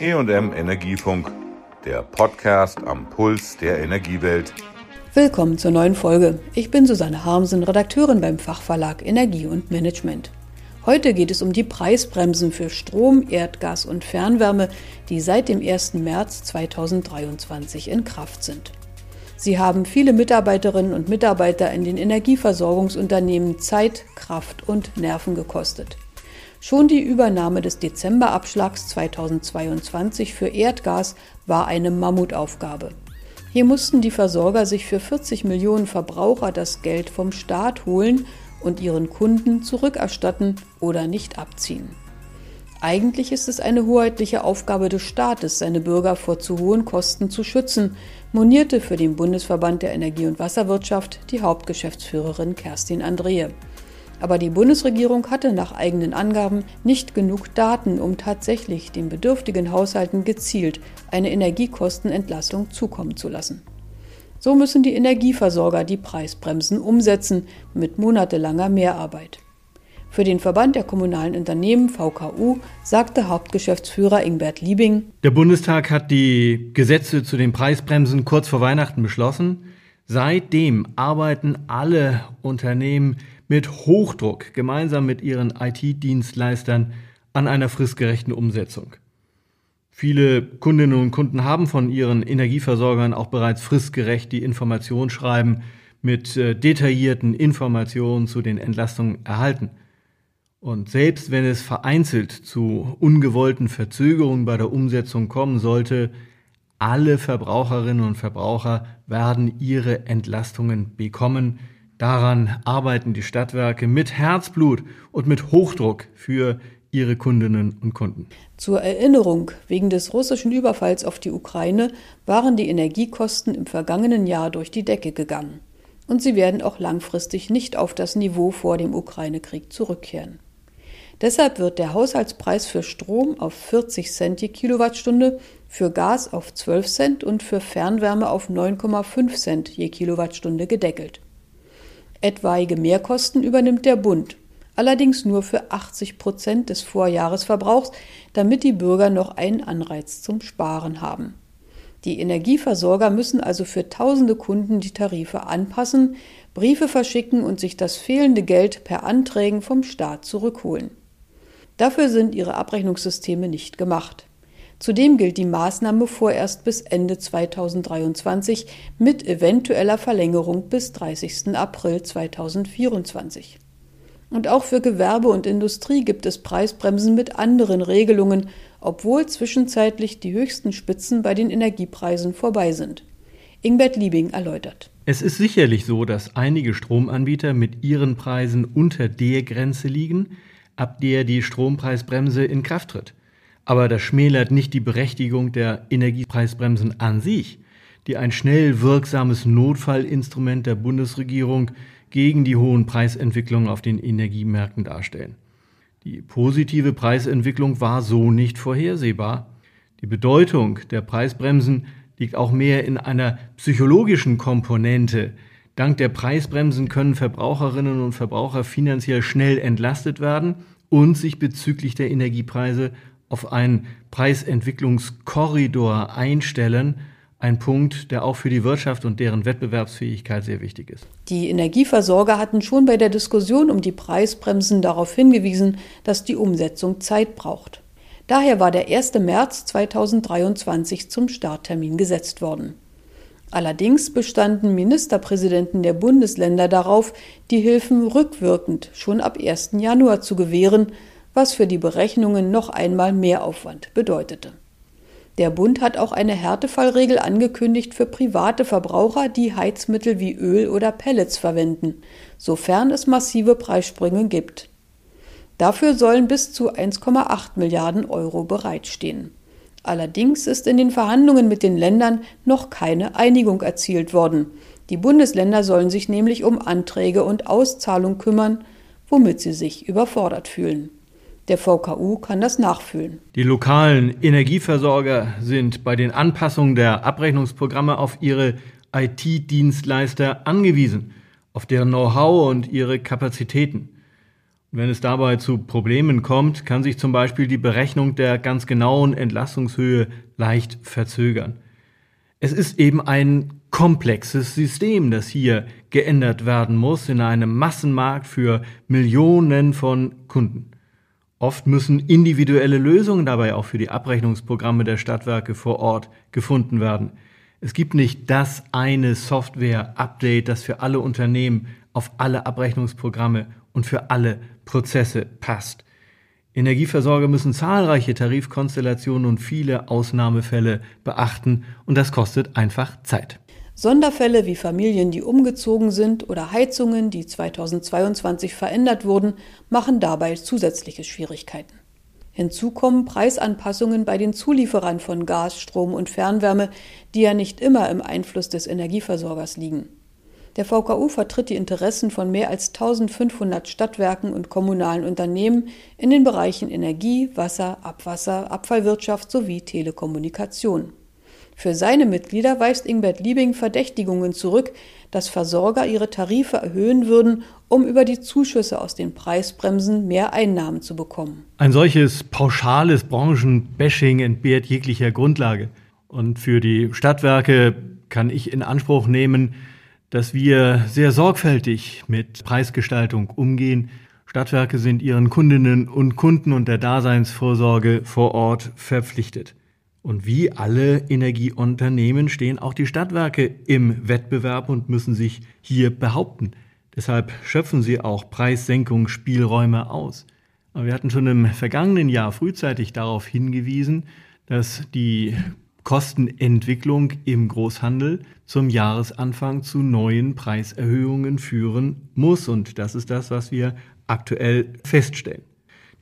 EM Energiefunk, der Podcast am Puls der Energiewelt. Willkommen zur neuen Folge. Ich bin Susanne Harmsen, Redakteurin beim Fachverlag Energie und Management. Heute geht es um die Preisbremsen für Strom, Erdgas und Fernwärme, die seit dem 1. März 2023 in Kraft sind. Sie haben viele Mitarbeiterinnen und Mitarbeiter in den Energieversorgungsunternehmen Zeit, Kraft und Nerven gekostet. Schon die Übernahme des Dezemberabschlags 2022 für Erdgas war eine Mammutaufgabe. Hier mussten die Versorger sich für 40 Millionen Verbraucher das Geld vom Staat holen und ihren Kunden zurückerstatten oder nicht abziehen. Eigentlich ist es eine hoheitliche Aufgabe des Staates, seine Bürger vor zu hohen Kosten zu schützen, monierte für den Bundesverband der Energie- und Wasserwirtschaft die Hauptgeschäftsführerin Kerstin Andrehe. Aber die Bundesregierung hatte nach eigenen Angaben nicht genug Daten, um tatsächlich den bedürftigen Haushalten gezielt eine Energiekostenentlastung zukommen zu lassen. So müssen die Energieversorger die Preisbremsen umsetzen mit monatelanger Mehrarbeit. Für den Verband der kommunalen Unternehmen VKU sagte Hauptgeschäftsführer Ingbert Liebing, Der Bundestag hat die Gesetze zu den Preisbremsen kurz vor Weihnachten beschlossen. Seitdem arbeiten alle Unternehmen mit Hochdruck gemeinsam mit ihren IT-Dienstleistern an einer fristgerechten Umsetzung. Viele Kundinnen und Kunden haben von ihren Energieversorgern auch bereits fristgerecht die Informationsschreiben mit äh, detaillierten Informationen zu den Entlastungen erhalten. Und selbst wenn es vereinzelt zu ungewollten Verzögerungen bei der Umsetzung kommen sollte, alle Verbraucherinnen und Verbraucher werden ihre Entlastungen bekommen, Daran arbeiten die Stadtwerke mit Herzblut und mit Hochdruck für ihre Kundinnen und Kunden. Zur Erinnerung, wegen des russischen Überfalls auf die Ukraine waren die Energiekosten im vergangenen Jahr durch die Decke gegangen. Und sie werden auch langfristig nicht auf das Niveau vor dem Ukraine-Krieg zurückkehren. Deshalb wird der Haushaltspreis für Strom auf 40 Cent je Kilowattstunde, für Gas auf 12 Cent und für Fernwärme auf 9,5 Cent je Kilowattstunde gedeckelt. Etwaige Mehrkosten übernimmt der Bund, allerdings nur für 80 Prozent des Vorjahresverbrauchs, damit die Bürger noch einen Anreiz zum Sparen haben. Die Energieversorger müssen also für tausende Kunden die Tarife anpassen, Briefe verschicken und sich das fehlende Geld per Anträgen vom Staat zurückholen. Dafür sind ihre Abrechnungssysteme nicht gemacht. Zudem gilt die Maßnahme vorerst bis Ende 2023 mit eventueller Verlängerung bis 30. April 2024. Und auch für Gewerbe und Industrie gibt es Preisbremsen mit anderen Regelungen, obwohl zwischenzeitlich die höchsten Spitzen bei den Energiepreisen vorbei sind. Ingbert Liebing erläutert. Es ist sicherlich so, dass einige Stromanbieter mit ihren Preisen unter der Grenze liegen, ab der die Strompreisbremse in Kraft tritt. Aber das schmälert nicht die Berechtigung der Energiepreisbremsen an sich, die ein schnell wirksames Notfallinstrument der Bundesregierung gegen die hohen Preisentwicklungen auf den Energiemärkten darstellen. Die positive Preisentwicklung war so nicht vorhersehbar. Die Bedeutung der Preisbremsen liegt auch mehr in einer psychologischen Komponente. Dank der Preisbremsen können Verbraucherinnen und Verbraucher finanziell schnell entlastet werden und sich bezüglich der Energiepreise auf einen Preisentwicklungskorridor einstellen, ein Punkt, der auch für die Wirtschaft und deren Wettbewerbsfähigkeit sehr wichtig ist. Die Energieversorger hatten schon bei der Diskussion um die Preisbremsen darauf hingewiesen, dass die Umsetzung Zeit braucht. Daher war der 1. März 2023 zum Starttermin gesetzt worden. Allerdings bestanden Ministerpräsidenten der Bundesländer darauf, die Hilfen rückwirkend schon ab 1. Januar zu gewähren, was für die Berechnungen noch einmal mehr Aufwand bedeutete. Der Bund hat auch eine Härtefallregel angekündigt für private Verbraucher, die Heizmittel wie Öl oder Pellets verwenden, sofern es massive Preissprünge gibt. Dafür sollen bis zu 1,8 Milliarden Euro bereitstehen. Allerdings ist in den Verhandlungen mit den Ländern noch keine Einigung erzielt worden. Die Bundesländer sollen sich nämlich um Anträge und Auszahlung kümmern, womit sie sich überfordert fühlen. Der VKU kann das nachfühlen. Die lokalen Energieversorger sind bei den Anpassungen der Abrechnungsprogramme auf ihre IT-Dienstleister angewiesen, auf deren Know-how und ihre Kapazitäten. Wenn es dabei zu Problemen kommt, kann sich zum Beispiel die Berechnung der ganz genauen Entlastungshöhe leicht verzögern. Es ist eben ein komplexes System, das hier geändert werden muss in einem Massenmarkt für Millionen von Kunden. Oft müssen individuelle Lösungen dabei auch für die Abrechnungsprogramme der Stadtwerke vor Ort gefunden werden. Es gibt nicht das eine Software-Update, das für alle Unternehmen auf alle Abrechnungsprogramme und für alle Prozesse passt. Energieversorger müssen zahlreiche Tarifkonstellationen und viele Ausnahmefälle beachten und das kostet einfach Zeit. Sonderfälle wie Familien, die umgezogen sind oder Heizungen, die 2022 verändert wurden, machen dabei zusätzliche Schwierigkeiten. Hinzu kommen Preisanpassungen bei den Zulieferern von Gas, Strom und Fernwärme, die ja nicht immer im Einfluss des Energieversorgers liegen. Der VKU vertritt die Interessen von mehr als 1500 Stadtwerken und kommunalen Unternehmen in den Bereichen Energie, Wasser, Abwasser, Abfallwirtschaft sowie Telekommunikation. Für seine Mitglieder weist Ingbert Liebing Verdächtigungen zurück, dass Versorger ihre Tarife erhöhen würden, um über die Zuschüsse aus den Preisbremsen mehr Einnahmen zu bekommen. Ein solches pauschales Branchenbashing entbehrt jeglicher Grundlage. Und für die Stadtwerke kann ich in Anspruch nehmen, dass wir sehr sorgfältig mit Preisgestaltung umgehen. Stadtwerke sind ihren Kundinnen und Kunden und der Daseinsvorsorge vor Ort verpflichtet. Und wie alle Energieunternehmen stehen auch die Stadtwerke im Wettbewerb und müssen sich hier behaupten. Deshalb schöpfen sie auch Preissenkungsspielräume aus. Aber wir hatten schon im vergangenen Jahr frühzeitig darauf hingewiesen, dass die Kostenentwicklung im Großhandel zum Jahresanfang zu neuen Preiserhöhungen führen muss. Und das ist das, was wir aktuell feststellen.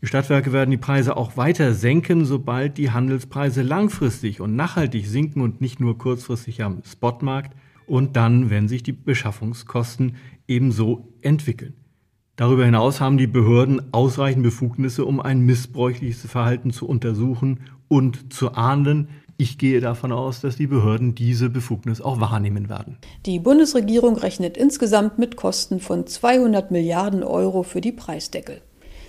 Die Stadtwerke werden die Preise auch weiter senken, sobald die Handelspreise langfristig und nachhaltig sinken und nicht nur kurzfristig am Spotmarkt und dann, wenn sich die Beschaffungskosten ebenso entwickeln. Darüber hinaus haben die Behörden ausreichend Befugnisse, um ein missbräuchliches Verhalten zu untersuchen und zu ahnden. Ich gehe davon aus, dass die Behörden diese Befugnis auch wahrnehmen werden. Die Bundesregierung rechnet insgesamt mit Kosten von 200 Milliarden Euro für die Preisdeckel.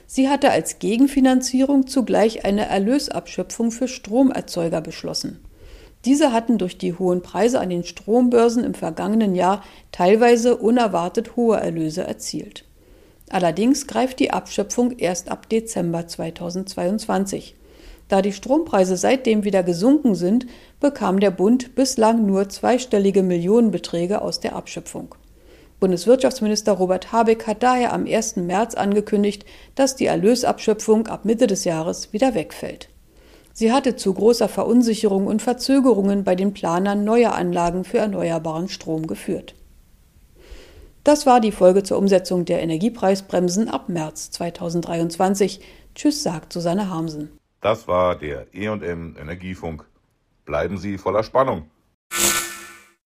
Sie hatte als Gegenfinanzierung zugleich eine Erlösabschöpfung für Stromerzeuger beschlossen. Diese hatten durch die hohen Preise an den Strombörsen im vergangenen Jahr teilweise unerwartet hohe Erlöse erzielt. Allerdings greift die Abschöpfung erst ab Dezember 2022. Da die Strompreise seitdem wieder gesunken sind, bekam der Bund bislang nur zweistellige Millionenbeträge aus der Abschöpfung. Bundeswirtschaftsminister Robert Habeck hat daher am 1. März angekündigt, dass die Erlösabschöpfung ab Mitte des Jahres wieder wegfällt. Sie hatte zu großer Verunsicherung und Verzögerungen bei den Planern neuer Anlagen für erneuerbaren Strom geführt. Das war die Folge zur Umsetzung der Energiepreisbremsen ab März 2023. Tschüss, sagt Susanne Harmsen. Das war der EM Energiefunk. Bleiben Sie voller Spannung.